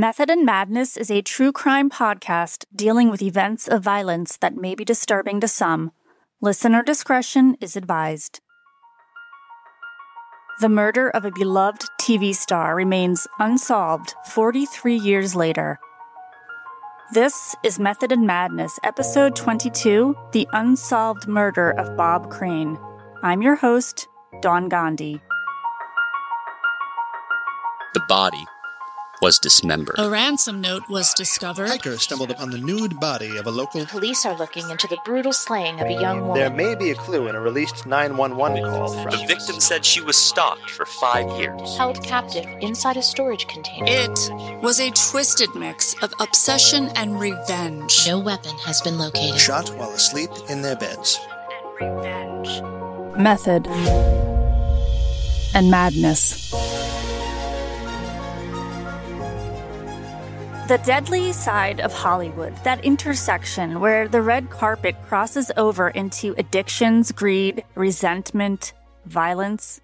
Method and Madness is a true crime podcast dealing with events of violence that may be disturbing to some. Listener discretion is advised. The murder of a beloved TV star remains unsolved 43 years later. This is Method and Madness, Episode 22 The Unsolved Murder of Bob Crane. I'm your host, Don Gandhi. The body was dismembered. A ransom note was discovered. Hikers stumbled upon the nude body of a local. Police are looking into the brutal slaying of a young woman. There may be a clue in a released 911 call from. The victim said she was stalked for five years. Held captive inside a storage container. It was a twisted mix of obsession and revenge. No weapon has been located. Shot while asleep in their beds. And revenge. Method and madness. The deadly side of Hollywood, that intersection where the red carpet crosses over into addictions, greed, resentment, violence.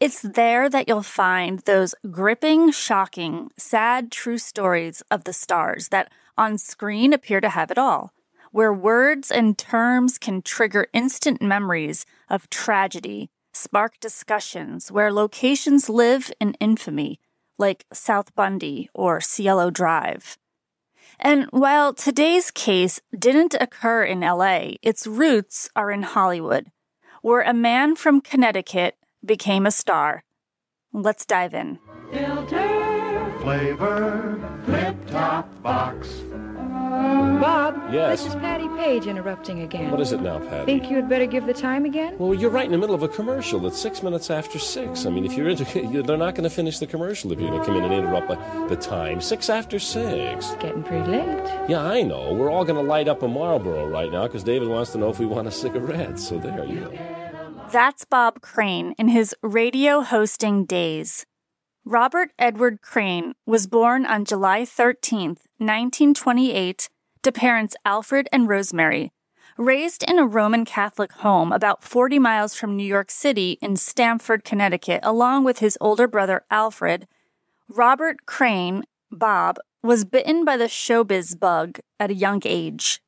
It's there that you'll find those gripping, shocking, sad, true stories of the stars that on screen appear to have it all, where words and terms can trigger instant memories of tragedy, spark discussions, where locations live in infamy like South Bundy or Cielo Drive. And while today's case didn't occur in LA, its roots are in Hollywood, where a man from Connecticut became a star. Let's dive in. Filter, flavor, flip top box. Bob? Yes? This is Patti Page interrupting again. What is it now, Patti? Think you had better give the time again? Well, you're right in the middle of a commercial. It's six minutes after six. I mean, if you're into, they're not going to finish the commercial if you're going to come in and interrupt the time. Six after six. It's getting pretty late. Yeah, I know. We're all going to light up a Marlboro right now because David wants to know if we want a cigarette. So there you go. That's Bob Crane in his radio hosting days. Robert Edward Crane was born on July 13th, 1928, to parents Alfred and Rosemary. Raised in a Roman Catholic home about 40 miles from New York City in Stamford, Connecticut, along with his older brother Alfred, Robert Crane, Bob, was bitten by the showbiz bug at a young age.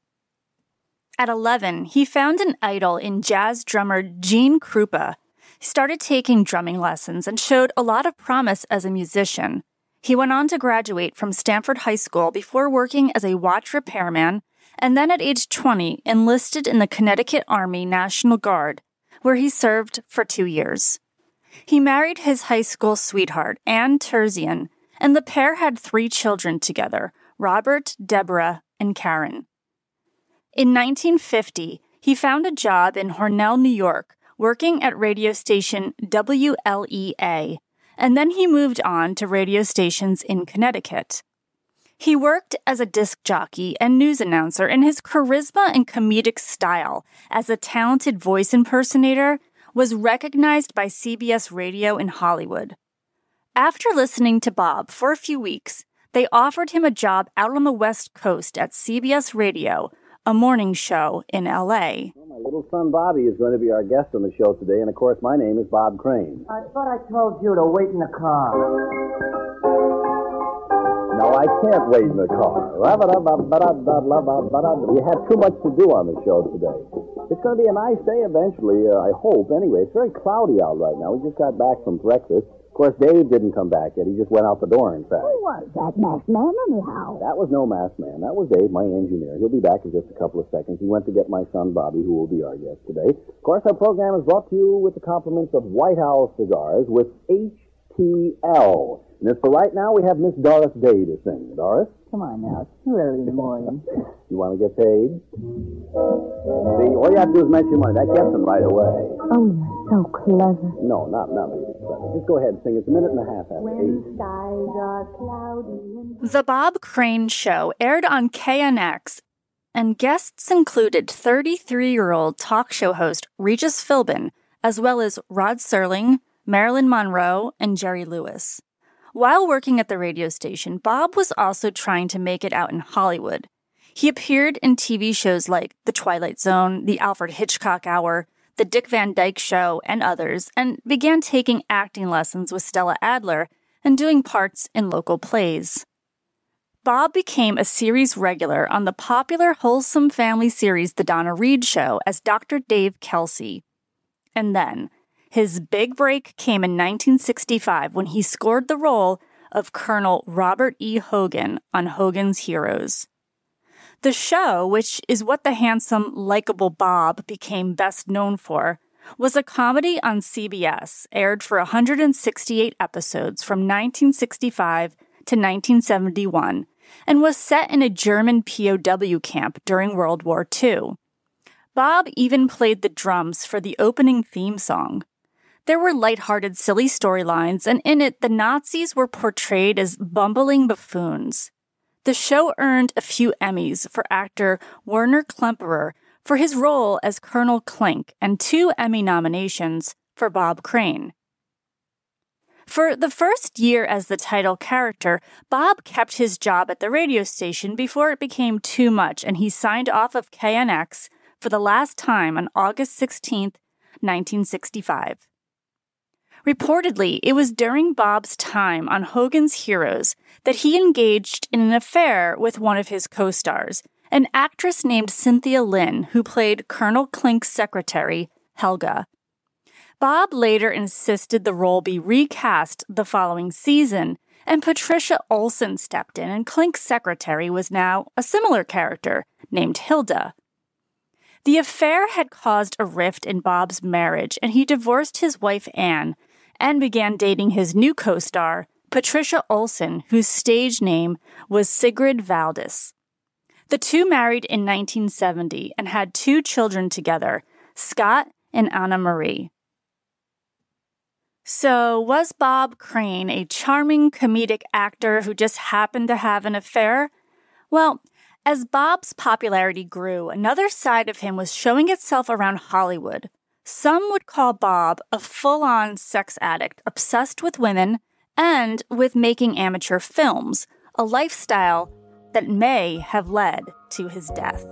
At 11, he found an idol in jazz drummer Gene Krupa. He started taking drumming lessons and showed a lot of promise as a musician. He went on to graduate from Stamford High School before working as a watch repairman, and then at age 20 enlisted in the Connecticut Army National Guard, where he served for two years. He married his high school sweetheart, Anne Terzian, and the pair had three children together Robert, Deborah, and Karen. In 1950, he found a job in Hornell, New York, working at radio station WLEA, and then he moved on to radio stations in Connecticut. He worked as a disc jockey and news announcer, and his charisma and comedic style as a talented voice impersonator was recognized by CBS Radio in Hollywood. After listening to Bob for a few weeks, they offered him a job out on the West Coast at CBS Radio, a morning show in LA. Well, my little son Bobby is going to be our guest on the show today, and of course, my name is Bob Crane. I thought I told you to wait in the car. No, I can't wait in the car. We have too much to do on the show today. It's going to be a nice day eventually, uh, I hope. Anyway, it's very cloudy out right now. We just got back from breakfast. Of course, Dave didn't come back yet. He just went out the door, in fact. Who was that masked man, anyhow? That was no masked man. That was Dave, my engineer. He'll be back in just a couple of seconds. He went to get my son, Bobby, who will be our guest today. Of course, our program is brought to you with the compliments of White House Cigars with HTL. And as for right now, we have Miss Doris Day to sing. Doris? Come on now, it's too early in the morning. You want to get paid? See, all you have to do is mention money. That gets them right away. Oh, you're so clever. No, not not really clever. Just go ahead and sing. It's a minute and a half after When eight. skies are cloudy and... The Bob Crane Show aired on KNX, and guests included 33 year old talk show host Regis Philbin, as well as Rod Serling, Marilyn Monroe, and Jerry Lewis. While working at the radio station, Bob was also trying to make it out in Hollywood. He appeared in TV shows like The Twilight Zone, The Alfred Hitchcock Hour, The Dick Van Dyke Show, and others, and began taking acting lessons with Stella Adler and doing parts in local plays. Bob became a series regular on the popular wholesome family series The Donna Reed Show as Dr. Dave Kelsey. And then, his big break came in 1965 when he scored the role of Colonel Robert E. Hogan on Hogan's Heroes. The show, which is what the handsome, likable Bob became best known for, was a comedy on CBS, aired for 168 episodes from 1965 to 1971, and was set in a German POW camp during World War II. Bob even played the drums for the opening theme song. There were lighthearted, silly storylines, and in it, the Nazis were portrayed as bumbling buffoons. The show earned a few Emmys for actor Werner Klemperer for his role as Colonel Klink and two Emmy nominations for Bob Crane. For the first year as the title character, Bob kept his job at the radio station before it became too much and he signed off of KNX for the last time on August 16, 1965. Reportedly, it was during Bob's time on Hogan's Heroes that he engaged in an affair with one of his co stars, an actress named Cynthia Lynn, who played Colonel Klink's secretary, Helga. Bob later insisted the role be recast the following season, and Patricia Olson stepped in, and Klink's secretary was now a similar character named Hilda. The affair had caused a rift in Bob's marriage, and he divorced his wife Anne and began dating his new co star, Patricia Olson, whose stage name was Sigrid Valdis. The two married in 1970 and had two children together, Scott and Anna Marie. So, was Bob Crane a charming comedic actor who just happened to have an affair? Well, as Bob's popularity grew, another side of him was showing itself around Hollywood. Some would call Bob a full on sex addict obsessed with women and with making amateur films, a lifestyle that may have led to his death.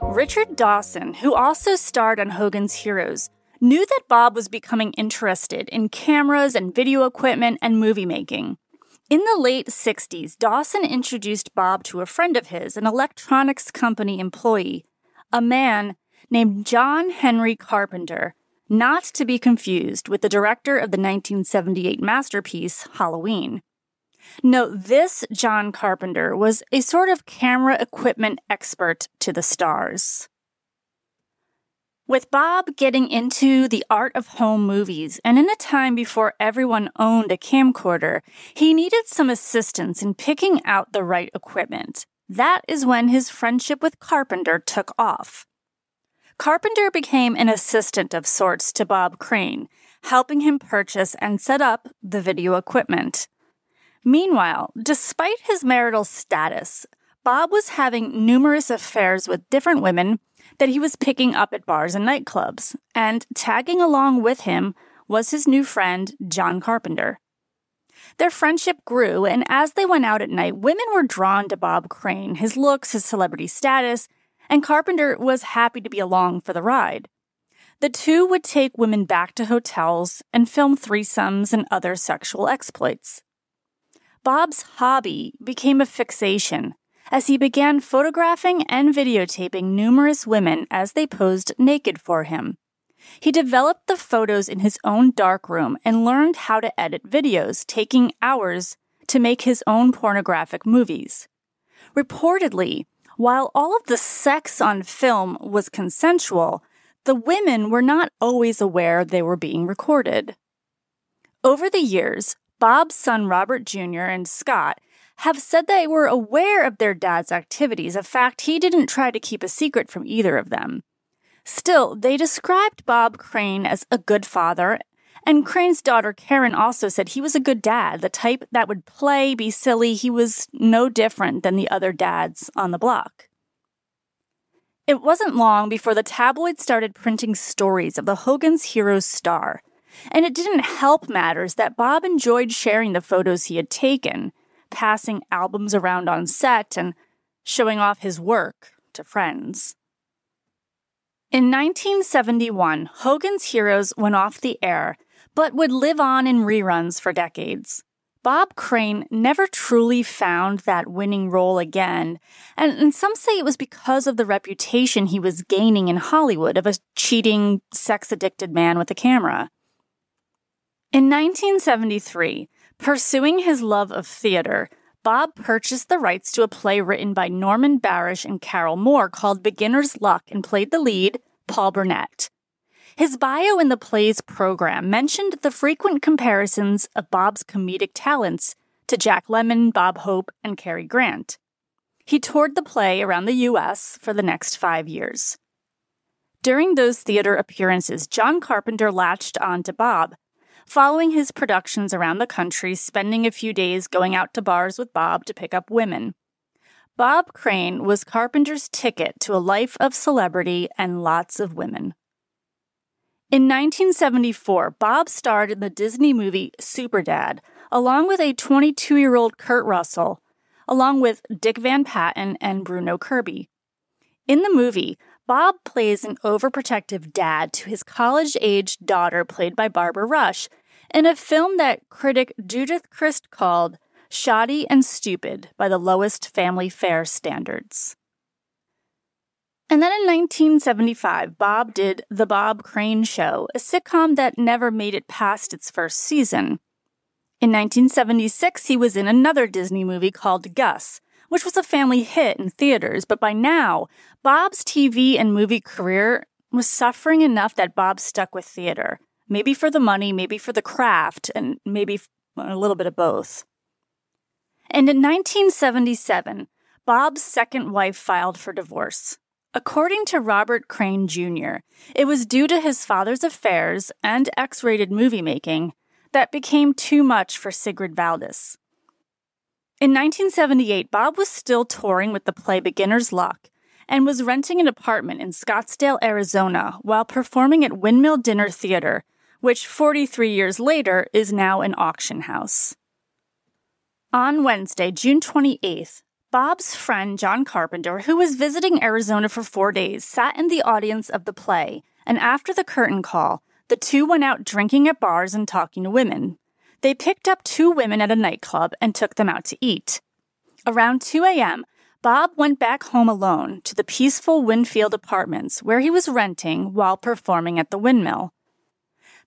Richard Dawson, who also starred on Hogan's Heroes, knew that Bob was becoming interested in cameras and video equipment and movie making. In the late 60s, Dawson introduced Bob to a friend of his, an electronics company employee, a man named John Henry Carpenter, not to be confused with the director of the 1978 masterpiece, Halloween. No, this John Carpenter was a sort of camera equipment expert to the stars. With Bob getting into the art of home movies, and in a time before everyone owned a camcorder, he needed some assistance in picking out the right equipment. That is when his friendship with Carpenter took off. Carpenter became an assistant of sorts to Bob Crane, helping him purchase and set up the video equipment. Meanwhile, despite his marital status, Bob was having numerous affairs with different women that he was picking up at bars and nightclubs, and tagging along with him was his new friend, John Carpenter. Their friendship grew, and as they went out at night, women were drawn to Bob Crane, his looks, his celebrity status, and Carpenter was happy to be along for the ride. The two would take women back to hotels and film threesomes and other sexual exploits. Bob's hobby became a fixation, as he began photographing and videotaping numerous women as they posed naked for him. He developed the photos in his own darkroom and learned how to edit videos, taking hours to make his own pornographic movies. Reportedly, while all of the sex on film was consensual, the women were not always aware they were being recorded. Over the years, Bob's son Robert Jr. and Scott have said they were aware of their dad's activities, a fact he didn't try to keep a secret from either of them. Still, they described Bob Crane as a good father, and Crane's daughter Karen also said he was a good dad, the type that would play, be silly. He was no different than the other dads on the block. It wasn't long before the tabloids started printing stories of the Hogan's Heroes star, and it didn't help matters that Bob enjoyed sharing the photos he had taken passing albums around on set and showing off his work to friends. In 1971, Hogan's Heroes went off the air, but would live on in reruns for decades. Bob Crane never truly found that winning role again, and, and, some say it was because of the reputation he was gaining in Hollywood of a cheating, sex addicted man with a camera. In 1973, pursuing his love of theater, Bob purchased the rights to a play written by Norman Barasch and Carroll Moore called Beginner's Luck and played the lead, Paul Burnett. His bio in the play's program mentioned the frequent comparisons of Bob's comedic talents to Jack Lemmon, Bob Hope, and Cary Grant. He toured the play around the U.S. for the next five years. During those theater appearances, John Carpenter latched on to Bob, following his productions around the country, spending a few days going out to bars with Bob to pick up women. Bob Crane was Carpenter's ticket to a life of celebrity and lots of women. In 1974, Bob starred in the Disney movie Superdad, along with a 22 year old Kurt Russell, along with Dick Van Patten and Bruno Kirby. In the movie, Bob plays an overprotective dad to his college aged daughter, played by Barbara Rush, in a film that critic Judith Crist called shoddy and stupid by the lowest family fare standards. And then in 1975, Bob did The Bob Crane Show, a sitcom that never made it past its first season. In 1976, he was in another Disney movie called Gus, which was a family hit in theaters, but by now, Bob's TV and movie career was suffering enough that Bob stuck with theater. Maybe for the money, maybe for the craft, and maybe a little bit of both. And in 1977, Bob's second wife filed for divorce. According to Robert Crane Jr., it was due to his father's affairs and X rated movie making that became too much for Sigrid Valdis. In 1978, Bob was still touring with the play Beginner's Luck and was renting an apartment in Scottsdale, Arizona, while performing at Windmill Dinner Theater, which 43 years later is now an auction house. On Wednesday, June 28th, Bob's friend John Carpenter, who was visiting Arizona for four days, sat in the audience of the play, and after the curtain call, the two went out drinking at bars and talking to women. They picked up two women at a nightclub and took them out to eat. Around 2 a.m., Bob went back home alone to the peaceful Winfield apartments where he was renting while performing at the windmill.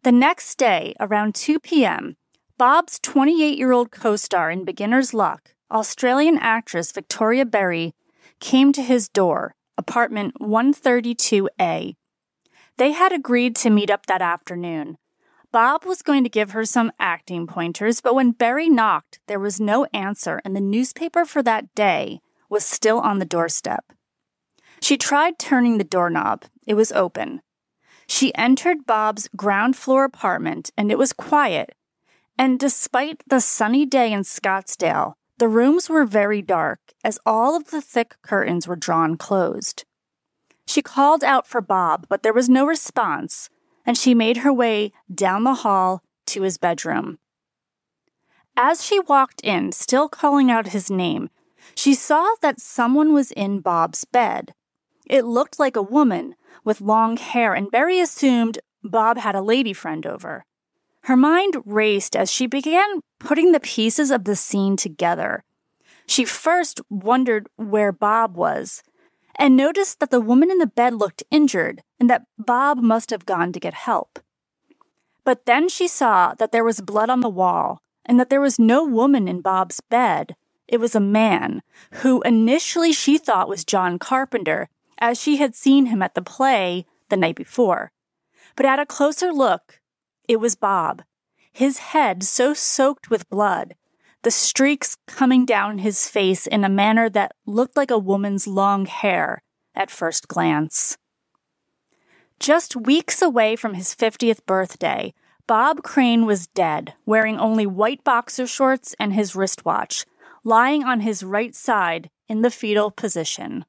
The next day, around 2 p.m., Bob's 28 year old co star in Beginner's Luck, Australian actress Victoria Berry came to his door, apartment 132A. They had agreed to meet up that afternoon. Bob was going to give her some acting pointers, but when Berry knocked, there was no answer, and the newspaper for that day was still on the doorstep. She tried turning the doorknob, it was open. She entered Bob's ground floor apartment, and it was quiet. And despite the sunny day in Scottsdale, the rooms were very dark, as all of the thick curtains were drawn closed. She called out for Bob, but there was no response, and she made her way down the hall to his bedroom. As she walked in, still calling out his name, she saw that someone was in Bob's bed. It looked like a woman with long hair, and Berry assumed Bob had a lady friend over. Her mind raced as she began putting the pieces of the scene together. She first wondered where Bob was and noticed that the woman in the bed looked injured and that Bob must have gone to get help. But then she saw that there was blood on the wall and that there was no woman in Bob's bed. It was a man who initially she thought was John Carpenter, as she had seen him at the play the night before. But at a closer look, it was Bob, his head so soaked with blood, the streaks coming down his face in a manner that looked like a woman's long hair at first glance. Just weeks away from his 50th birthday, Bob Crane was dead, wearing only white boxer shorts and his wristwatch, lying on his right side in the fetal position.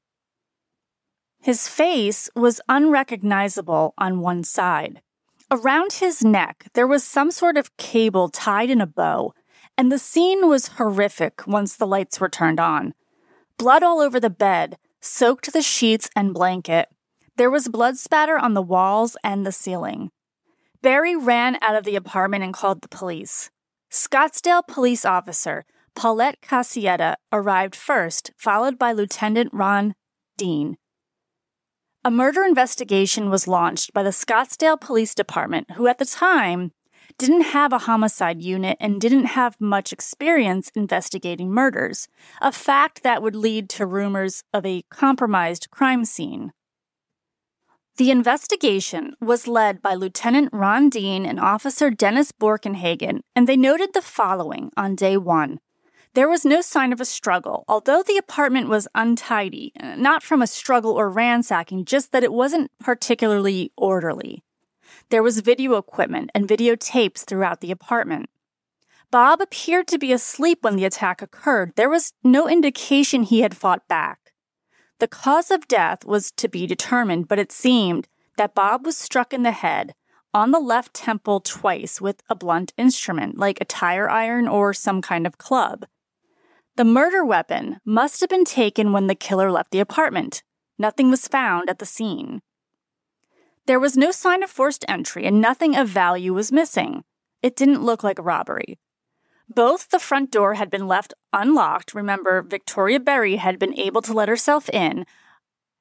His face was unrecognizable on one side. Around his neck, there was some sort of cable tied in a bow, and the scene was horrific once the lights were turned on. Blood all over the bed, soaked the sheets and blanket. There was blood spatter on the walls and the ceiling. Berry ran out of the apartment and called the police. Scottsdale police officer Paulette Casieta arrived first, followed by Lieutenant Ron Dean. A murder investigation was launched by the Scottsdale Police Department, who at the time didn't have a homicide unit and didn't have much experience investigating murders, a fact that would lead to rumors of a compromised crime scene. The investigation was led by Lieutenant Ron Dean and Officer Dennis Borkenhagen, and they noted the following on day one. There was no sign of a struggle, although the apartment was untidy, not from a struggle or ransacking, just that it wasn't particularly orderly. There was video equipment and videotapes throughout the apartment. Bob appeared to be asleep when the attack occurred. There was no indication he had fought back. The cause of death was to be determined, but it seemed that Bob was struck in the head on the left temple twice with a blunt instrument, like a tire iron or some kind of club. The murder weapon must have been taken when the killer left the apartment. Nothing was found at the scene. There was no sign of forced entry and nothing of value was missing. It didn't look like a robbery. Both the front door had been left unlocked. Remember, Victoria Berry had been able to let herself in.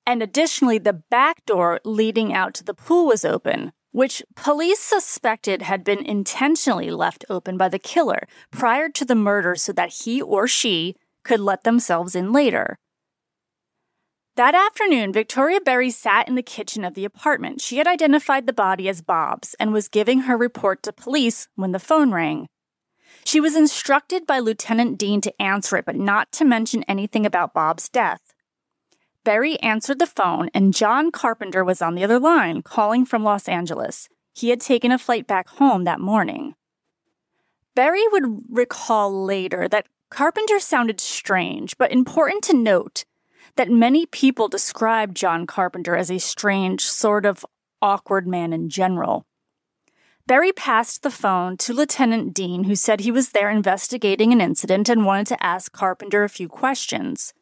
And additionally, the back door leading out to the pool was open, which police suspected had been intentionally left open by the killer prior to the murder so that he or she could let themselves in later. That afternoon, Victoria Berry sat in the kitchen of the apartment. She had identified the body as Bob's and was giving her report to police when the phone rang. She was instructed by Lieutenant Dean to answer it, but not to mention anything about Bob's death. Berry answered the phone, and John Carpenter was on the other line, calling from Los Angeles. He had taken a flight back home that morning. Berry would recall later that Carpenter sounded strange, but important to note that many people describe John Carpenter as a strange, sort of awkward man in general. Berry passed the phone to Lieutenant Dean, who said he was there investigating an incident and wanted to ask Carpenter a few questions.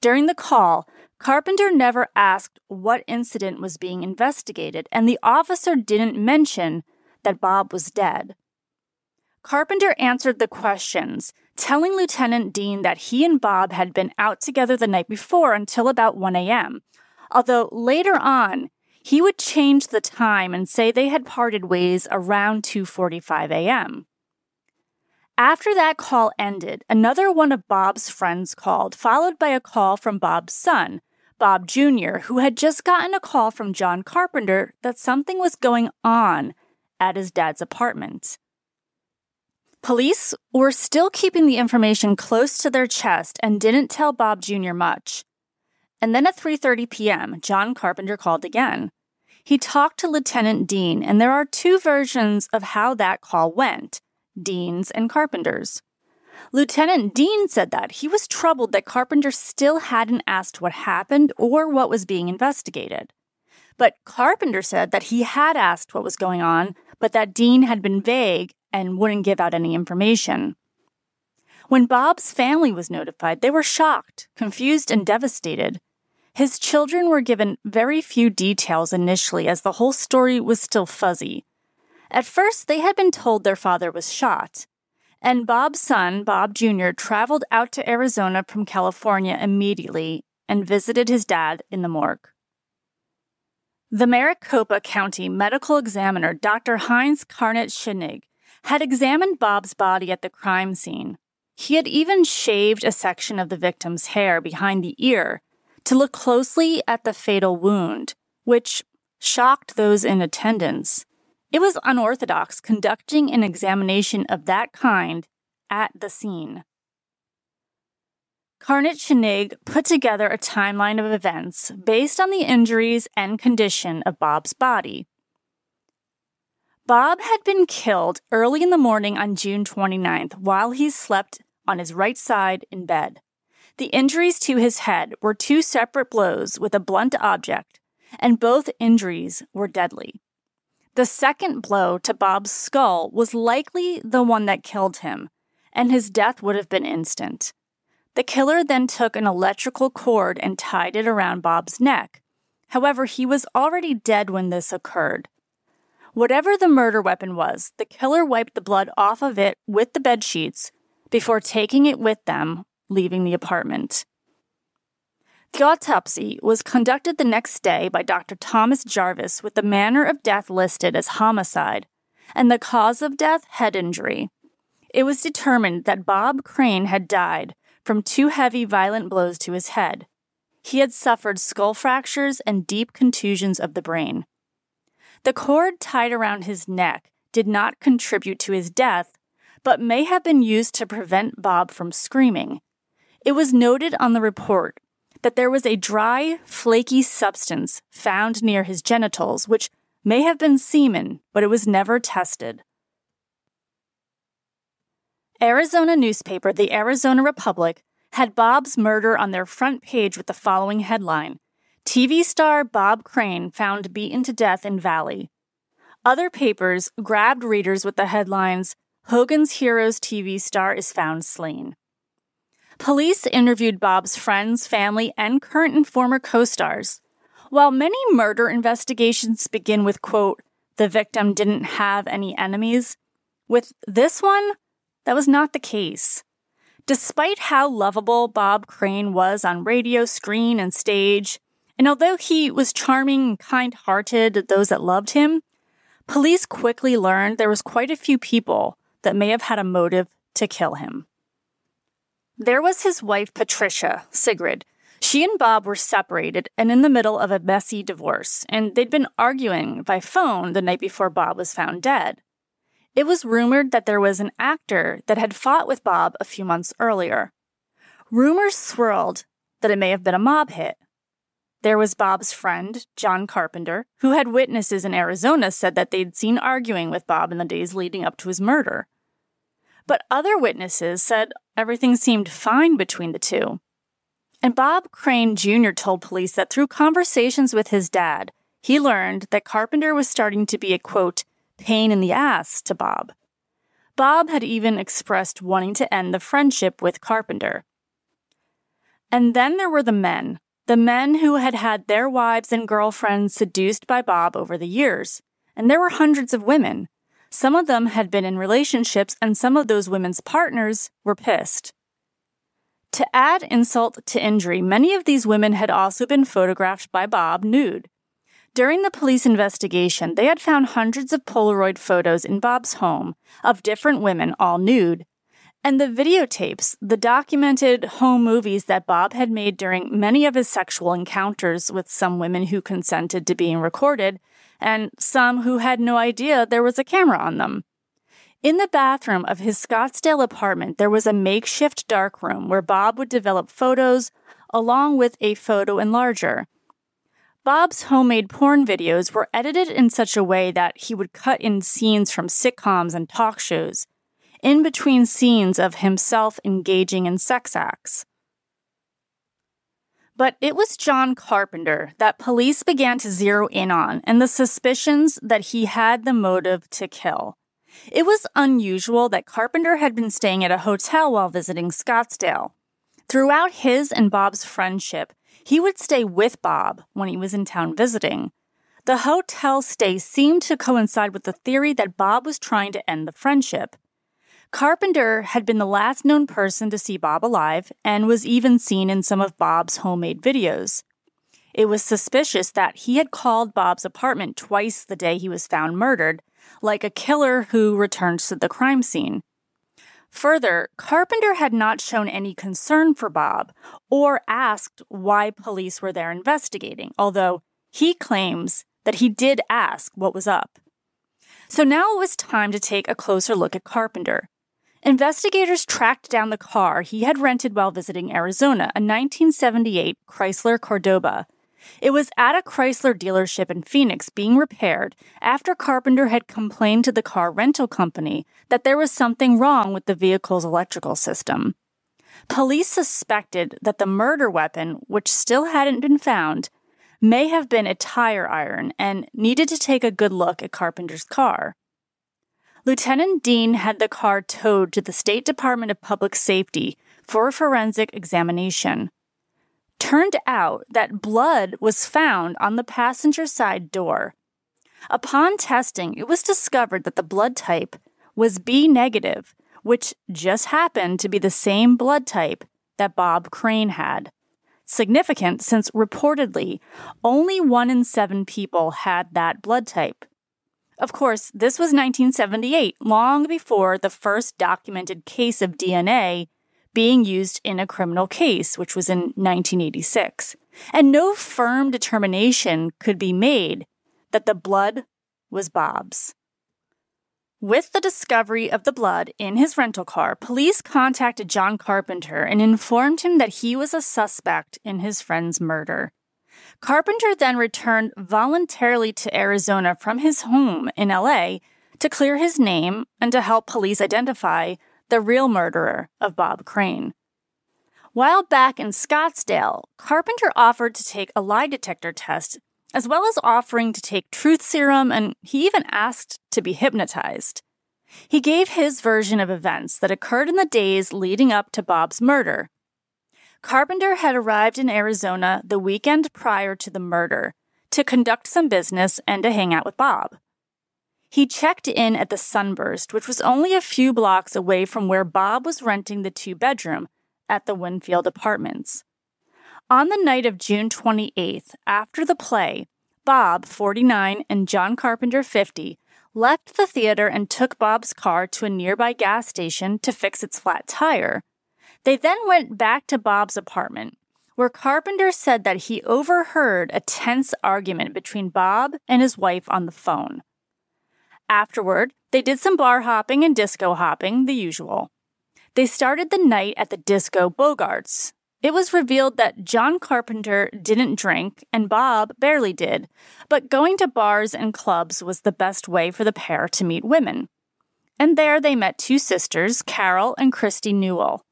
During the call, Carpenter never asked what incident was being investigated, and the officer didn't mention that Bob was dead. Carpenter answered the questions, telling Lieutenant Dean that he and Bob had been out together the night before until about 1 a.m., although later on, he would change the time and say they had parted ways around 2:45 a.m. After that call ended, another one of Bob's friends called, followed by a call from Bob's son, Bob Jr., who had just gotten a call from John Carpenter that something was going on at his dad's apartment. Police were still keeping the information close to their chest and didn't tell Bob Jr. much. And then at 3:30 p.m., John Carpenter called again. He talked to Lieutenant Dean, and there are two versions of how that call went, Dean's and Carpenter's. Lieutenant Dean said that he was troubled that Carpenter still hadn't asked what happened or what was being investigated. But Carpenter said that he had asked what was going on, but that Dean had been vague and wouldn't give out any information. When Bob's family was notified, they were shocked, confused, and devastated. His children were given very few details initially as the whole story was still fuzzy. At first, they had been told their father was shot, and Bob's son, Bob Jr., traveled out to Arizona from California immediately and visited his dad in the morgue. The Maricopa County medical examiner, Dr. Heinz Carnett had examined Bob's body at the crime scene. He had even shaved a section of the victim's hair behind the ear to look closely at the fatal wound, which shocked those in attendance. It was unorthodox conducting an examination of that kind at the scene. Karnitschnig put together a timeline of events based on the injuries and condition of Bob's body. Bob had been killed early in the morning on June 29th while he slept on his right side in bed. The injuries to his head were two separate blows with a blunt object, and both injuries were deadly. The second blow to Bob's skull was likely the one that killed him, and his death would have been instant. The killer then took an electrical cord and tied it around Bob's neck, However, he was already dead when this occurred. Whatever the murder weapon was, the killer wiped the blood off of it with the bed sheets before taking it with them, leaving the apartment. The autopsy was conducted the next day by Dr. Thomas Jarvis with the manner of death listed as homicide and the cause of death head injury. It was determined that Bob Crane had died from two heavy violent blows to his head. He had suffered skull fractures and deep contusions of the brain. The cord tied around his neck did not contribute to his death, but may have been used to prevent Bob from screaming. It was noted on the report that there was a dry, flaky substance found near his genitals, which may have been semen, but it was never tested. Arizona newspaper The Arizona Republic had Bob's murder on their front page with the following headline TV star Bob Crane found beaten to death in Valley. Other papers grabbed readers with the headlines Hogan's Heroes TV star is found slain. Police interviewed Bob's friends, family, and current and former co stars. While many murder investigations begin with, quote, the victim didn't have any enemies, with this one, that was not the case. Despite how lovable Bob Crane was on radio, screen, and stage, and although he was charming and kind hearted to those that loved him, police quickly learned there was quite a few people that may have had a motive to kill him. There was his wife, Patricia Sigrid. She and Bob were separated and in the middle of a messy divorce, and they'd been arguing by phone the night before Bob was found dead. It was rumored that there was an actor that had fought with Bob a few months earlier. Rumors swirled that it may have been a mob hit. There was Bob's friend, John Carpenter, who had witnesses in Arizona said that they'd seen arguing with Bob in the days leading up to his murder. But other witnesses said everything seemed fine between the two. And Bob Crane Jr. told police that through conversations with his dad, he learned that Carpenter was starting to be a quote, pain in the ass to Bob. Bob had even expressed wanting to end the friendship with Carpenter. And then there were the men, the men who had had their wives and girlfriends seduced by Bob over the years. And there were hundreds of women. Some of them had been in relationships, and some of those women's partners were pissed. To add insult to injury, many of these women had also been photographed by Bob nude. During the police investigation, they had found hundreds of Polaroid photos in Bob's home of different women, all nude, and the videotapes, the documented home movies that Bob had made during many of his sexual encounters with some women who consented to being recorded, and some who had no idea there was a camera on them. In the bathroom of his Scottsdale apartment, there was a makeshift darkroom where Bob would develop photos along with a photo enlarger. Bob's homemade porn videos were edited in such a way that he would cut in scenes from sitcoms and talk shows in between scenes of himself engaging in sex acts. But it was John Carpenter that police began to zero in on and the suspicions that he had the motive to kill. It was unusual that Carpenter had been staying at a hotel while visiting Scottsdale. Throughout his and Bob's friendship, he would stay with Bob when he was in town visiting. The hotel stay seemed to coincide with the theory that Bob was trying to end the friendship. Carpenter had been the last known person to see Bob alive and was even seen in some of Bob's homemade videos. It was suspicious that he had called Bob's apartment twice the day he was found murdered, like a killer who returns to the crime scene. Further, Carpenter had not shown any concern for Bob or asked why police were there investigating, although he claims that he did ask what was up. So now it was time to take a closer look at Carpenter. Investigators tracked down the car he had rented while visiting Arizona, a 1978 Chrysler Cordoba. It was at a Chrysler dealership in Phoenix being repaired after Carpenter had complained to the car rental company that there was something wrong with the vehicle's electrical system. Police suspected that the murder weapon, which still hadn't been found, may have been a tire iron and needed to take a good look at Carpenter's car. Lieutenant Dean had the car towed to the State Department of Public Safety for a forensic examination. turned out that blood was found on the passenger side door. Upon testing, it was discovered that the blood type was B negative, which just happened to be the same blood type that Bob Crane had. Significant since reportedly only one in seven people had that blood type. Of course, this was 1978, long before the first documented case of DNA being used in a criminal case, which was in 1986. And no firm determination could be made that the blood was Bob's. With the discovery of the blood in his rental car, police contacted John Carpenter and informed him that he was a suspect in his friend's murder. Carpenter then returned voluntarily to Arizona from his home in LA to clear his name and to help police identify the real murderer of Bob Crane. While back in Scottsdale, Carpenter offered to take a lie detector test as well as offering to take truth serum, and he even asked to be hypnotized. He gave his version of events that occurred in the days leading up to Bob's murder. Carpenter had arrived in Arizona the weekend prior to the murder to conduct some business and to hang out with Bob. He checked in at the Sunburst, which was only a few blocks away from where Bob was renting the two bedroom at the Winfield Apartments. On the night of June 28th, after the play, Bob, 49, and John Carpenter, 50, left the theater and took Bob's car to a nearby gas station to fix its flat tire. They then went back to Bob's apartment, where Carpenter said that he overheard a tense argument between Bob and his wife on the phone. Afterward, they did some bar hopping and disco hopping, the usual. They started the night at the Disco Bogarts, it was revealed that John Carpenter didn't drink and Bob barely did, but going to bars and clubs was the best way for the pair to meet women. And there they met two sisters, Carol and Christy Newell.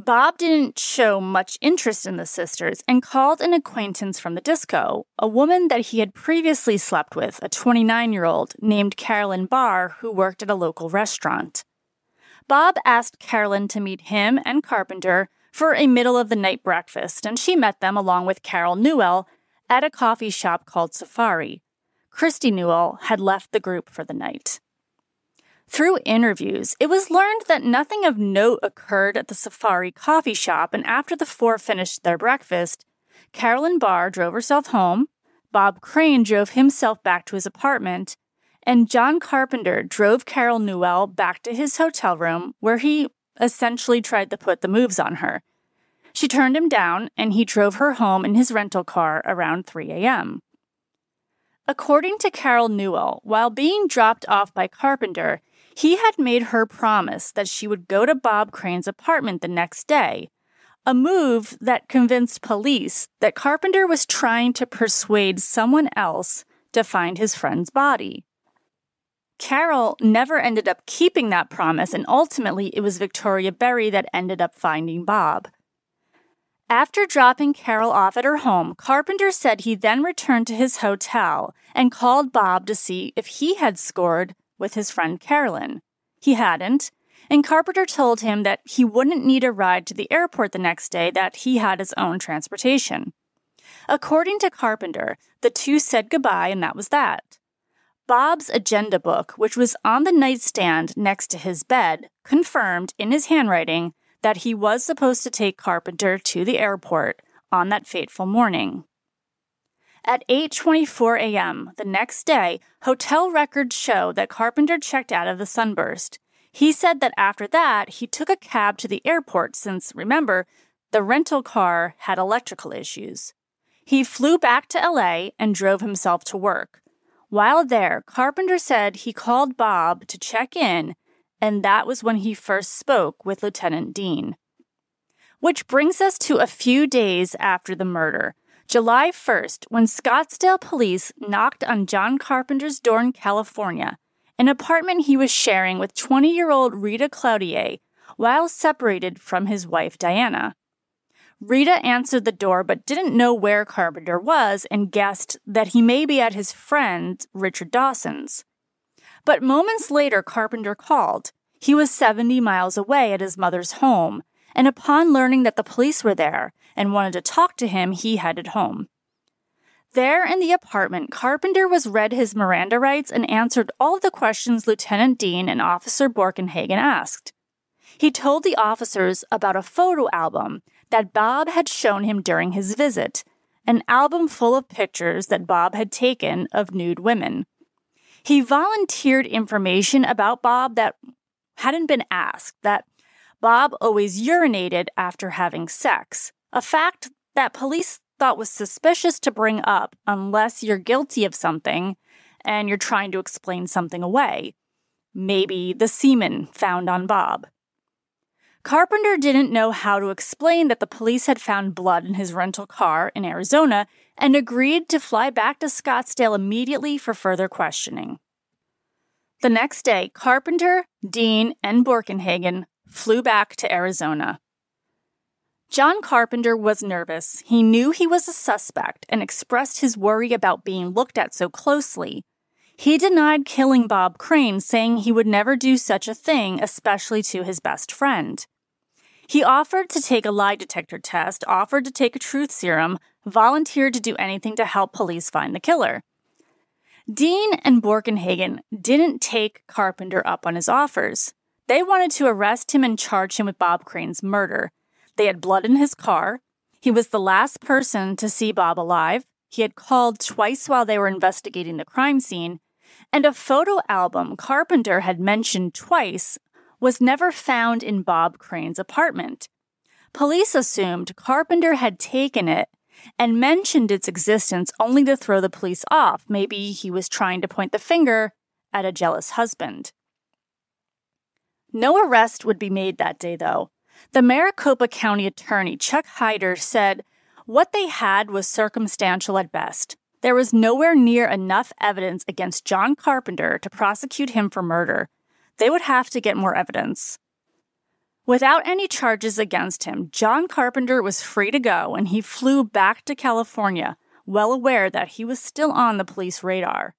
Bob didn't show much interest in the sisters and called an acquaintance from the disco, a woman that he had previously slept with, a 29 year old named Carolyn Barr, who worked at a local restaurant. Bob asked Carolyn to meet him and Carpenter for a middle of the night breakfast, and she met them along with Carol Newell at a coffee shop called Safari. Christy Newell had left the group for the night. Through interviews, it was learned that nothing of note occurred at the Safari coffee shop, and after the four finished their breakfast, Carolyn Barr drove herself home, Bob Crane drove himself back to his apartment, and John Carpenter drove Carol Newell back to his hotel room where he essentially tried to put the moves on her. She turned him down, and he drove her home in his rental car around 3 a.m. According to Carol Newell, while being dropped off by Carpenter, he had made her promise that she would go to Bob Crane's apartment the next day, a move that convinced police that Carpenter was trying to persuade someone else to find his friend's body. Carol never ended up keeping that promise, and ultimately it was Victoria Berry that ended up finding Bob. After dropping Carol off at her home, Carpenter said he then returned to his hotel and called Bob to see if he had scored with his friend Carolyn. He hadn't, and Carpenter told him that he wouldn't need a ride to the airport the next day, that he had his own transportation. According to Carpenter, the two said goodbye, and that was that. Bob's agenda book, which was on the nightstand next to his bed, confirmed in his handwriting that he was supposed to take Carpenter to the airport on that fateful morning. At 8:24 a.m. the next day, hotel records show that Carpenter checked out of the Sunburst. He said that after that, he took a cab to the airport since remember, the rental car had electrical issues. He flew back to LA and drove himself to work. While there, Carpenter said he called Bob to check in, and that was when he first spoke with Lieutenant Dean. Which brings us to a few days after the murder, July 1st, when Scottsdale police knocked on John Carpenter's door in California, an apartment he was sharing with 20 year old Rita Cloutier while separated from his wife Diana. Rita answered the door but didn't know where Carpenter was and guessed that he may be at his friend Richard Dawson's. But moments later, Carpenter called. He was 70 miles away at his mother's home, and upon learning that the police were there and wanted to talk to him, he headed home. There in the apartment, Carpenter was read his Miranda rights and answered all of the questions Lieutenant Dean and Officer Borkenhagen asked. He told the officers about a photo album that Bob had shown him during his visit, an album full of pictures that Bob had taken of nude women. He volunteered information about Bob that hadn't been asked, that Bob always urinated after having sex, a fact that police thought was suspicious to bring up unless you're guilty of something and you're trying to explain something away. Maybe the semen found on Bob. Carpenter didn't know how to explain that the police had found blood in his rental car in Arizona and agreed to fly back to Scottsdale immediately for further questioning. The next day, Carpenter, Dean, and Borkenhagen flew back to Arizona. John Carpenter was nervous. He knew he was a suspect and expressed his worry about being looked at so closely. He denied killing Bob Crane, saying he would never do such a thing, especially to his best friend. He offered to take a lie detector test, offered to take a truth serum, volunteered to do anything to help police find the killer. Dean and Borkenhagen didn't take Carpenter up on his offers. They wanted to arrest him and charge him with Bob Crane's murder. They had blood in his car. He was the last person to see Bob alive. He had called twice while they were investigating the crime scene. And a photo album Carpenter had mentioned twice was never found in Bob Crane's apartment. Police assumed Carpenter had taken it and mentioned its existence only to throw the police off. Maybe he was trying to point the finger at a jealous husband. No arrest would be made that day, though. The Maricopa County Attorney, Chuck Hyder, said what they had was circumstantial at best. There was nowhere near enough evidence against John Carpenter to prosecute him for murder. They would have to get more evidence. Without any charges against him, John Carpenter was free to go and he flew back to California, well aware that he was still on the police radar.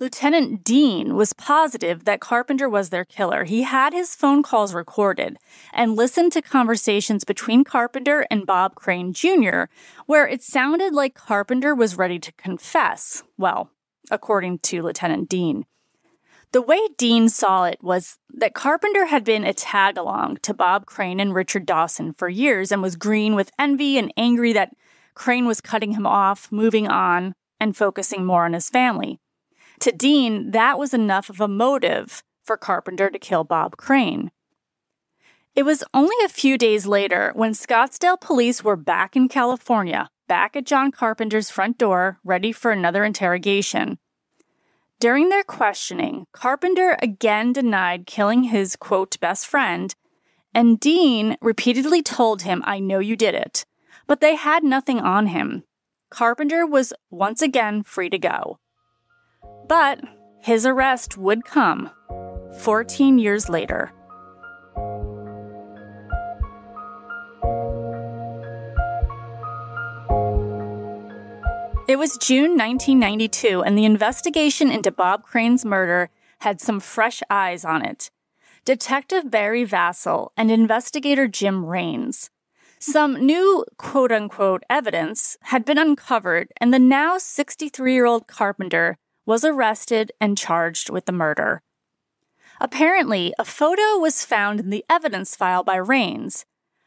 Lieutenant Dean was positive that Carpenter was their killer. He had his phone calls recorded and listened to conversations between Carpenter and Bob Crane Jr., where it sounded like Carpenter was ready to confess. Well, according to Lieutenant Dean. The way Dean saw it was that Carpenter had been a tag along to Bob Crane and Richard Dawson for years and was green with envy and angry that Crane was cutting him off, moving on, and focusing more on his family. To Dean, that was enough of a motive for Carpenter to kill Bob Crane. It was only a few days later when Scottsdale police were back in California, back at John Carpenter's front door, ready for another interrogation. During their questioning, Carpenter again denied killing his quote best friend, and Dean repeatedly told him, I know you did it. But they had nothing on him. Carpenter was once again free to go. But his arrest would come 14 years later. It was June 1992, and the investigation into Bob Crane's murder had some fresh eyes on it. Detective Barry Vassell and investigator Jim Raines. Some new quote unquote evidence had been uncovered, and the now 63 year old carpenter was arrested and charged with the murder. Apparently, a photo was found in the evidence file by Raines,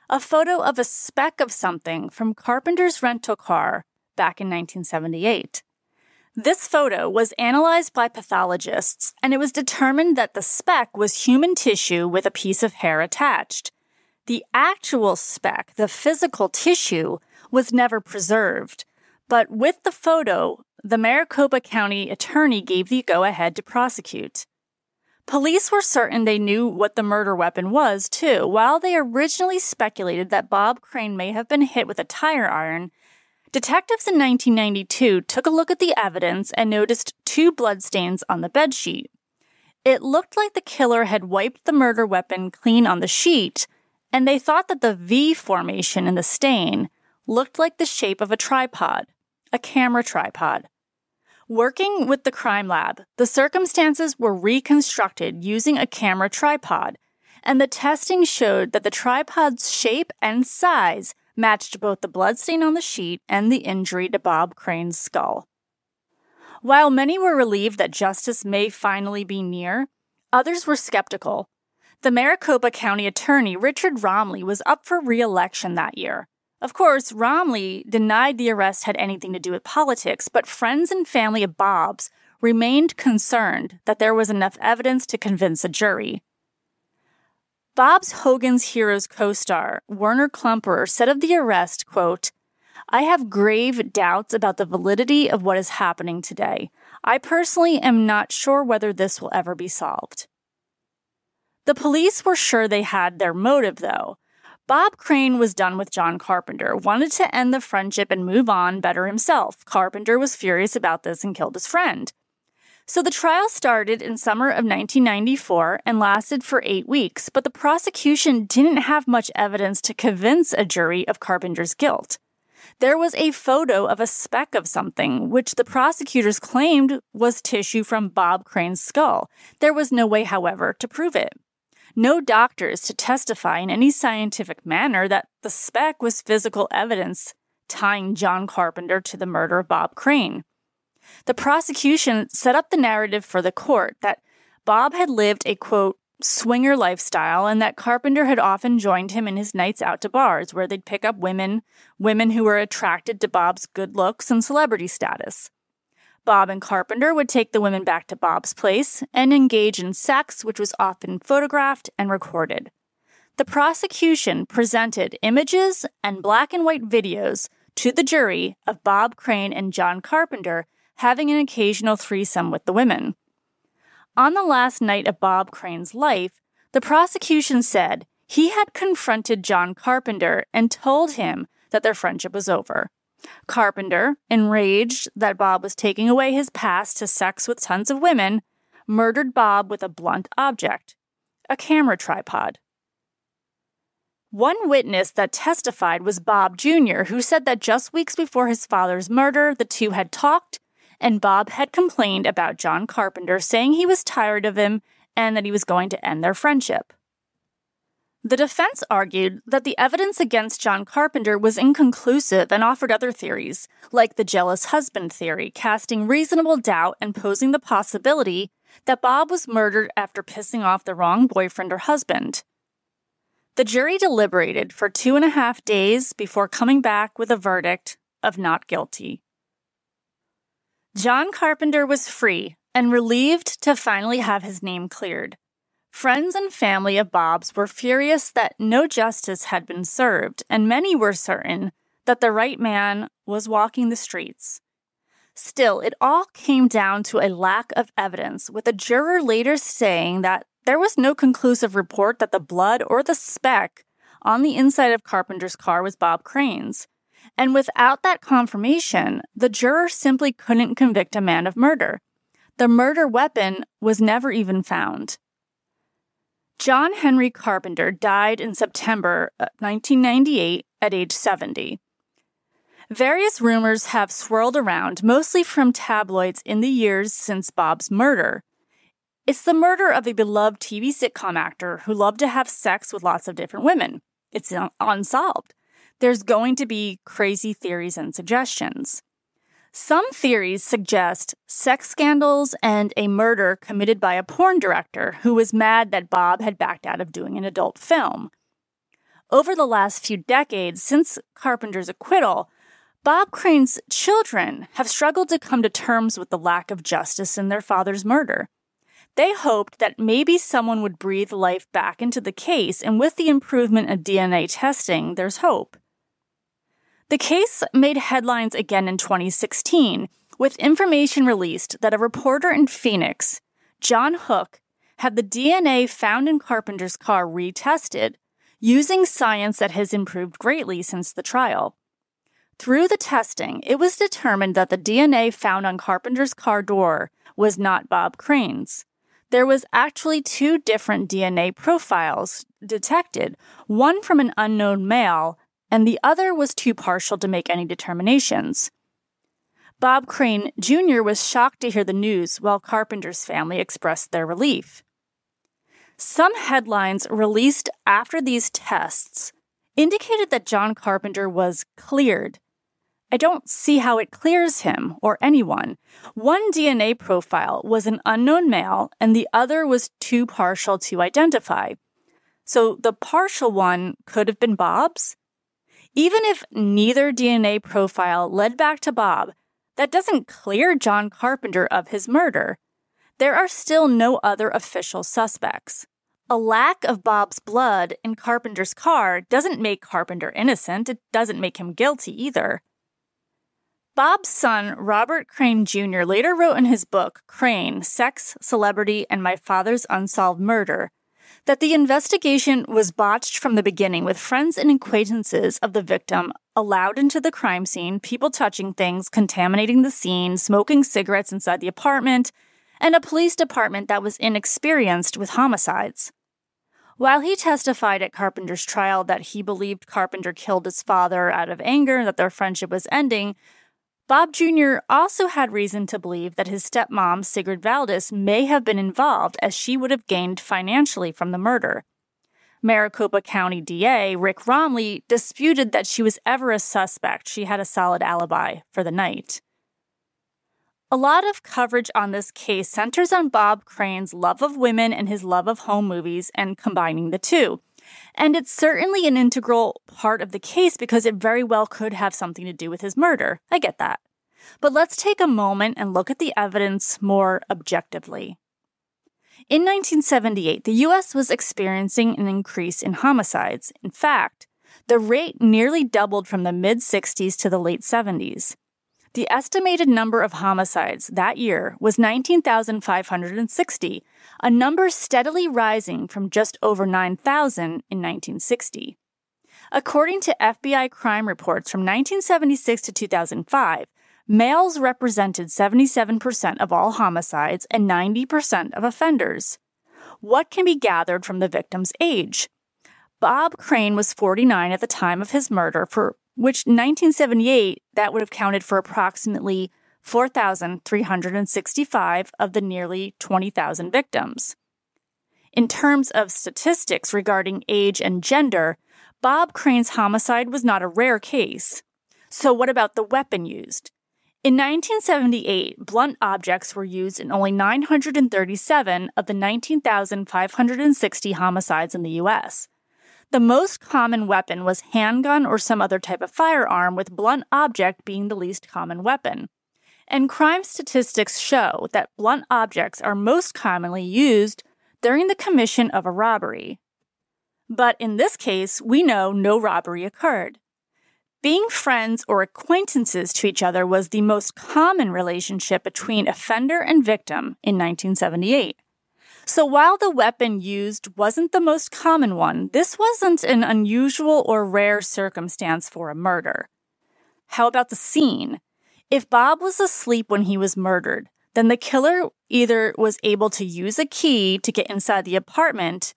a photo of a speck of something from Carpenter's rental car back in 1978. This photo was analyzed by pathologists, and it was determined that the speck was human tissue with a piece of hair attached. The actual speck, the physical tissue, was never preserved, but with the photo, the Maricopa County attorney gave the go ahead to prosecute. Police were certain they knew what the murder weapon was, too. While they originally speculated that Bob Crane may have been hit with a tire iron, detectives in 1992 took a look at the evidence and noticed two bloodstains on the bedsheet. It looked like the killer had wiped the murder weapon clean on the sheet, and they thought that the V formation in the stain looked like the shape of a tripod, a camera tripod. Working with the crime lab, the circumstances were reconstructed using a camera tripod, and the testing showed that the tripod's shape and size matched both the bloodstain on the sheet and the injury to Bob Crane's skull. While many were relieved that justice may finally be near, others were skeptical. The Maricopa County Attorney Richard Romley was up for re election that year. Of course, Romley denied the arrest had anything to do with politics, but friends and family of Bob's remained concerned that there was enough evidence to convince a jury. Bob's Hogan's Heroes co-star, Werner Klemperer, said of the arrest, quote, I have grave doubts about the validity of what is happening today. I personally am not sure whether this will ever be solved. The police were sure they had their motive, though. Bob Crane was done with John Carpenter, wanted to end the friendship and move on better himself. Carpenter was furious about this and killed his friend. So the trial started in summer of 1994 and lasted for eight weeks, but the prosecution didn't have much evidence to convince a jury of Carpenter's guilt. There was a photo of a speck of something, which the prosecutors claimed was tissue from Bob Crane's skull. There was no way, however, to prove it. No doctors to testify in any scientific manner that the speck was physical evidence tying John Carpenter to the murder of Bob Crane. The prosecution set up the narrative for the court that Bob had lived a quote, swinger lifestyle and that Carpenter had often joined him in his nights out to bars where they'd pick up women, women who were attracted to Bob's good looks and celebrity status. Bob and Carpenter would take the women back to Bob's place and engage in sex, which was often photographed and recorded. The prosecution presented images and black and white videos to the jury of Bob Crane and John Carpenter having an occasional threesome with the women. On the last night of Bob Crane's life, the prosecution said he had confronted John Carpenter and told him that their friendship was over. Carpenter, enraged that Bob was taking away his past to sex with tons of women, murdered Bob with a blunt object a camera tripod. One witness that testified was Bob Jr., who said that just weeks before his father's murder, the two had talked and Bob had complained about John Carpenter, saying he was tired of him and that he was going to end their friendship. The defense argued that the evidence against John Carpenter was inconclusive and offered other theories, like the jealous husband theory, casting reasonable doubt and posing the possibility that Bob was murdered after pissing off the wrong boyfriend or husband. The jury deliberated for two and a half days before coming back with a verdict of not guilty. John Carpenter was free and relieved to finally have his name cleared. Friends and family of Bob's were furious that no justice had been served, and many were certain that the right man was walking the streets. Still, it all came down to a lack of evidence, with a juror later saying that there was no conclusive report that the blood or the speck on the inside of Carpenter's car was Bob Crane's. And without that confirmation, the juror simply couldn't convict a man of murder. The murder weapon was never even found. John Henry Carpenter died in September uh, 1998 at age 70. Various rumors have swirled around, mostly from tabloids in the years since Bob's murder. It's the murder of a beloved TV sitcom actor who loved to have sex with lots of different women. It's unsolved there's going to be crazy theories and suggestions. Some theories suggest sex scandals and a murder committed by a porn director who was mad that Bob had backed out of doing an adult film. Over the last few decades, since Carpenter's acquittal, Bob Crane's children have struggled to come to terms with the lack of justice in their father's murder. They hoped that maybe someone would breathe life back into the case, and with the improvement of DNA testing, there's hope. The case made headlines again in 2016 with information released that a reporter in Phoenix, John Hook, had the DNA found in Carpenter's car retested using science that has improved greatly since the trial. Through the testing, it was determined that the DNA found on Carpenter's car door was not Bob Crane's. There was actually two different DNA profiles detected, one from an unknown male and the other was too partial to make any determinations. Bob Crane Jr. was shocked to hear the news while Carpenter's family expressed their relief. Some headlines released after these tests indicated that John Carpenter was cleared. I don't see how it clears him or anyone. One DNA profile was an unknown male, and the other was too partial to identify. So the partial one could have been Bob's? Even if neither DNA profile led back to Bob, that doesn't clear John Carpenter of his murder. There are still no other official suspects. A lack of Bob's blood in Carpenter's car doesn't make Carpenter innocent, it doesn't make him guilty either. Bob's son, Robert Crane Jr., later wrote in his book, Crane Sex, Celebrity, and My Father's Unsolved Murder, that the investigation was botched from the beginning with friends and acquaintances of the victim allowed into the crime scene, people touching things, contaminating the scene, smoking cigarettes inside the apartment, and a police department that was inexperienced with homicides. While he testified at Carpenter's trial that he believed Carpenter killed his father out of anger and that their friendship was ending, Bob Jr. also had reason to believe that his stepmom, Sigrid Valdis, may have been involved as she would have gained financially from the murder. Maricopa County DA Rick Romley disputed that she was ever a suspect. She had a solid alibi for the night. A lot of coverage on this case centers on Bob Crane's love of women and his love of home movies and combining the two. And it's certainly an integral part of the case because it very well could have something to do with his murder. I get that. But let's take a moment and look at the evidence more objectively. In 1978, the US was experiencing an increase in homicides. In fact, the rate nearly doubled from the mid 60s to the late 70s. The estimated number of homicides that year was 19,560, a number steadily rising from just over 9,000 in 1960. According to FBI crime reports from 1976 to 2005, males represented 77% of all homicides and 90% of offenders. What can be gathered from the victim's age? Bob Crane was 49 at the time of his murder for which 1978 that would have counted for approximately 4,365 of the nearly 20,000 victims. In terms of statistics regarding age and gender, Bob Crane's homicide was not a rare case. So, what about the weapon used? In 1978, blunt objects were used in only 937 of the 19,560 homicides in the US. The most common weapon was handgun or some other type of firearm, with blunt object being the least common weapon. And crime statistics show that blunt objects are most commonly used during the commission of a robbery. But in this case, we know no robbery occurred. Being friends or acquaintances to each other was the most common relationship between offender and victim in 1978. So while the weapon used wasn't the most common one, this wasn't an unusual or rare circumstance for a murder. How about the scene? If Bob was asleep when he was murdered, then the killer either was able to use a key to get inside the apartment,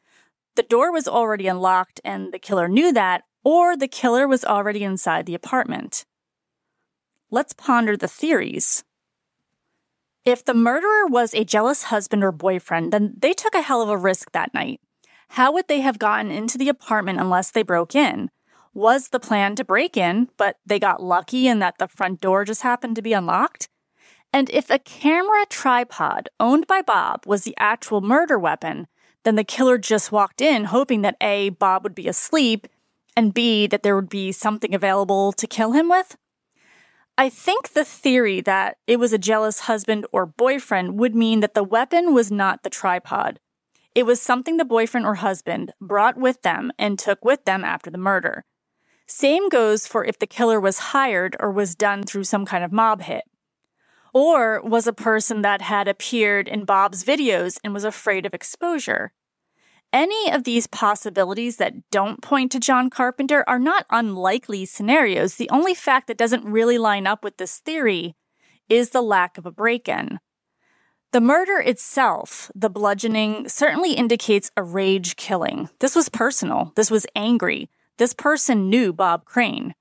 the door was already unlocked and the killer knew that, or the killer was already inside the apartment. Let's ponder the theories. If the murderer was a jealous husband or boyfriend, then they took a hell of a risk that night. How would they have gotten into the apartment unless they broke in? Was the plan to break in, but they got lucky in that the front door just happened to be unlocked? And if a camera tripod owned by Bob was the actual murder weapon, then the killer just walked in hoping that A, Bob would be asleep, and B, that there would be something available to kill him with? I think the theory that it was a jealous husband or boyfriend would mean that the weapon was not the tripod. It was something the boyfriend or husband brought with them and took with them after the murder. Same goes for if the killer was hired or was done through some kind of mob hit. Or was a person that had appeared in Bob's videos and was afraid of exposure. Any of these possibilities that don't point to John Carpenter are not unlikely scenarios. The only fact that doesn't really line up with this theory is the lack of a break in. The murder itself, the bludgeoning, certainly indicates a rage killing. This was personal. This was angry. This person knew Bob Crane.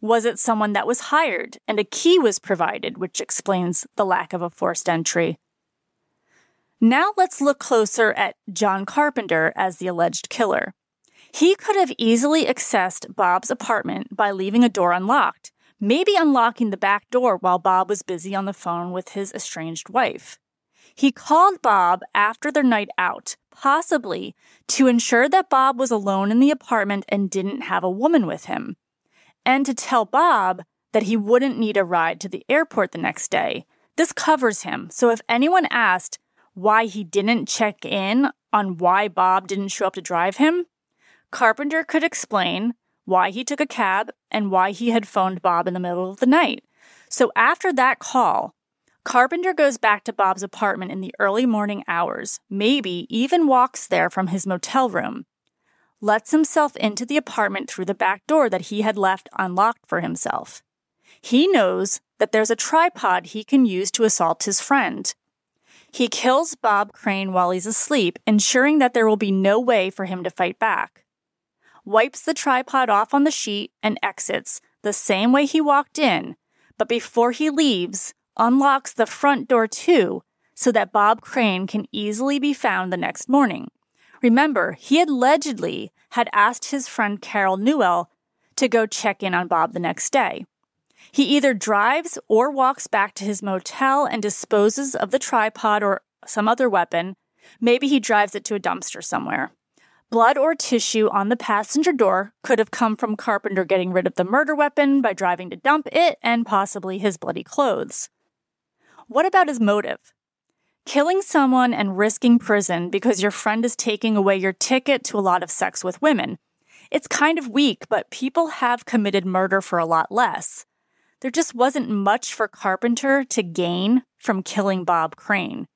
Was it someone that was hired and a key was provided, which explains the lack of a forced entry? Now let's look closer at John Carpenter as the alleged killer. He could have easily accessed Bob's apartment by leaving a door unlocked, maybe unlocking the back door while Bob was busy on the phone with his estranged wife. He called Bob after their night out, possibly to ensure that Bob was alone in the apartment and didn't have a woman with him, and to tell Bob that he wouldn't need a ride to the airport the next day. This covers him, so if anyone asked why he didn't check in on why Bob didn't show up to drive him, Carpenter could explain why he took a cab and why he had phoned Bob in the middle of the night. So after that call, Carpenter goes back to Bob's apartment in the early morning hours, maybe even walks there from his motel room, lets himself into the apartment through the back door that he had left unlocked for himself. He knows that there's a tripod he can use to assault his friend. He kills Bob Crane while he's asleep, ensuring that there will be no way for him to fight back. Wipes the tripod off on the sheet and exits the same way he walked in, but before he leaves, unlocks the front door too so that Bob Crane can easily be found the next morning. Remember, he allegedly had asked his friend Carol Newell to go check in on Bob the next day. He either drives or walks back to his motel and disposes of the tripod or some other weapon. Maybe he drives it to a dumpster somewhere. Blood or tissue on the passenger door could have come from Carpenter getting rid of the murder weapon by driving to dump it and possibly his bloody clothes. What about his motive? Killing someone and risking prison because your friend is taking away your ticket to a lot of sex with women. It's kind of weak, but people have committed murder for a lot less. There just wasn't much for Carpenter to gain from killing Bob Crane.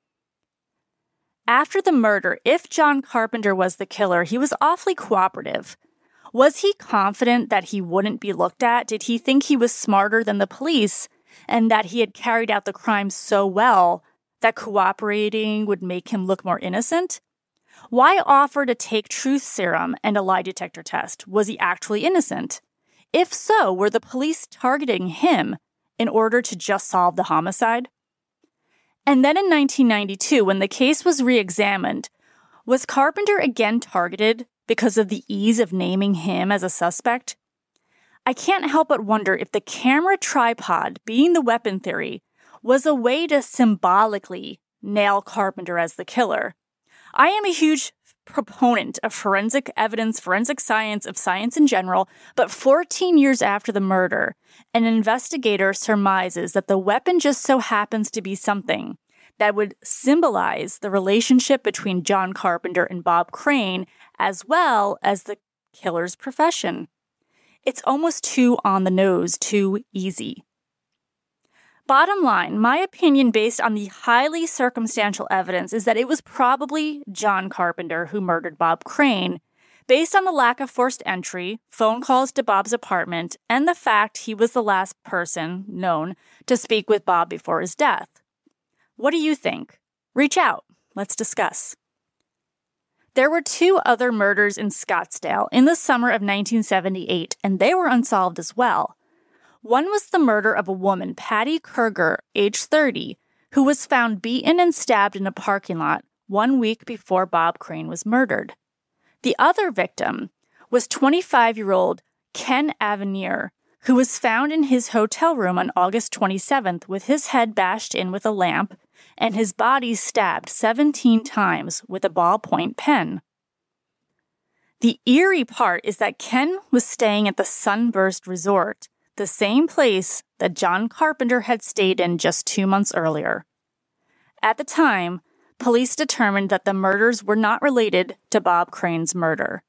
After the murder, if John Carpenter was the killer, he was awfully cooperative. Was he confident that he wouldn't be looked at? Did he think he was smarter than the police and that he had carried out the crime so well that cooperating would make him look more innocent? Why offer to take truth serum and a lie detector test? Was he actually innocent? If so, were the police targeting him in order to just solve the homicide? And then in 1992, when the case was re examined, was Carpenter again targeted because of the ease of naming him as a suspect? I can't help but wonder if the camera tripod, being the weapon theory, was a way to symbolically nail Carpenter as the killer. I am a huge proponent of forensic evidence, forensic science, of science in general, but 14 years after the murder, an investigator surmises that the weapon just so happens to be something that would symbolize the relationship between John Carpenter and Bob Crane, as well as the killer's profession. It's almost too on the nose, too easy. Bottom line, my opinion based on the highly circumstantial evidence is that it was probably John Carpenter who murdered Bob Crane, based on the lack of forced entry, phone calls to Bob's apartment, and the fact he was the last person known to speak with Bob before his death. What do you think? Reach out. Let's discuss. There were two other murders in Scottsdale in the summer of 1978, and they were unsolved as well. One was the murder of a woman, Patty Kruger, age 30, who was found beaten and stabbed in a parking lot one week before Bob Crane was murdered. The other victim was 25 year old Ken Avenir, who was found in his hotel room on August 27th with his head bashed in with a lamp and his body stabbed 17 times with a ballpoint pen. The eerie part is that Ken was staying at the Sunburst Resort, the same place that John Carpenter had stayed in just two months earlier. At the time, police determined that the murders were not related to Bob Crane's murder.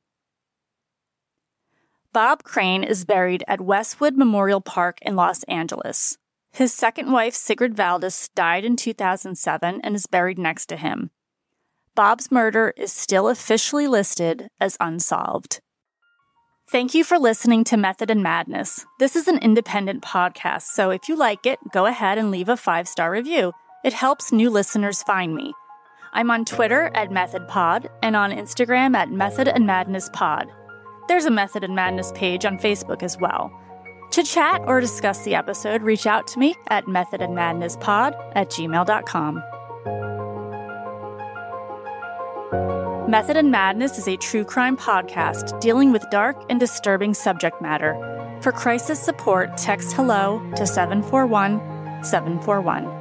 Bob Crane is buried at Westwood Memorial Park in Los Angeles. His second wife, Sigrid Valdis, died in 2007 and is buried next to him. Bob's murder is still officially listed as unsolved. Thank you for listening to Method and Madness. This is an independent podcast, so if you like it, go ahead and leave a five star review. It helps new listeners find me. I'm on Twitter at MethodPod and on Instagram at Method and Madness Pod. There's a Method and Madness page on Facebook as well. To chat or discuss the episode, reach out to me at methodandmadnesspod at gmail.com. Method and Madness is a true crime podcast dealing with dark and disturbing subject matter. For crisis support, text hello to 741 741.